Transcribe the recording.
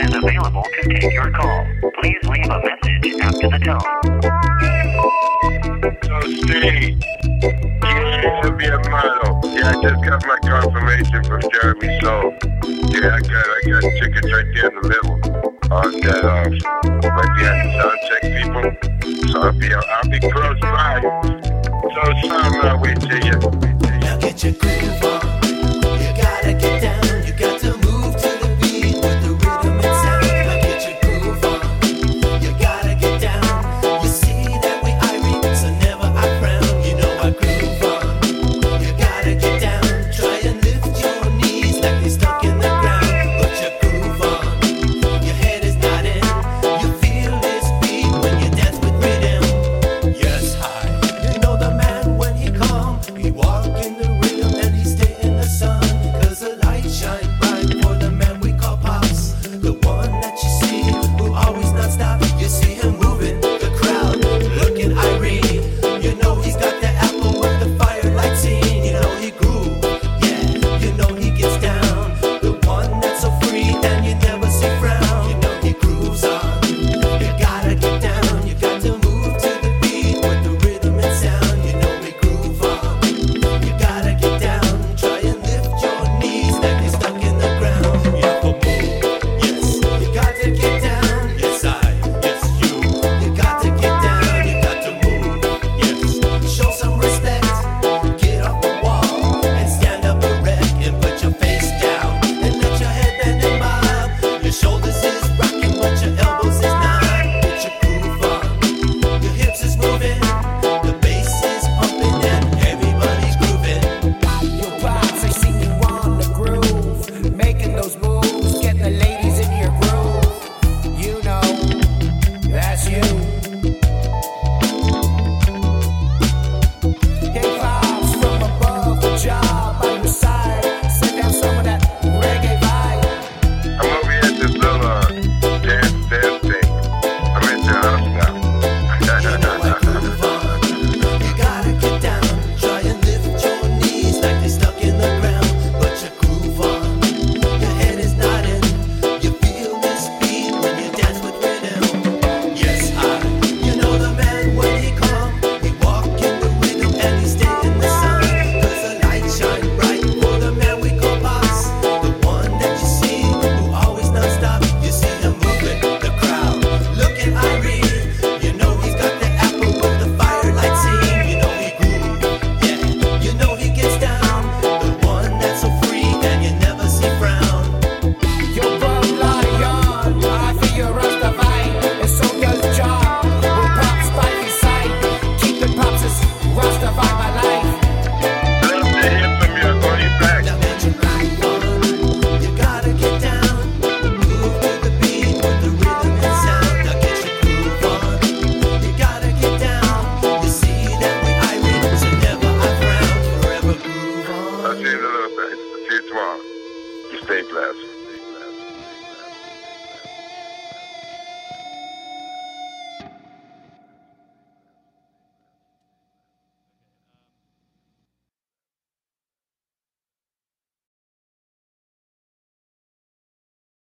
one is available to take your call. Please leave a message after the tone. So, Steve, you should be a model. Yeah, I just got my confirmation from Jeremy Soule. Yeah, I got, I got tickets right there in the middle on that, uh, right behind the sound check people. So I'll be, I'll be close by. So, son, I'll wait till you. Now get your groove. Motherfucker.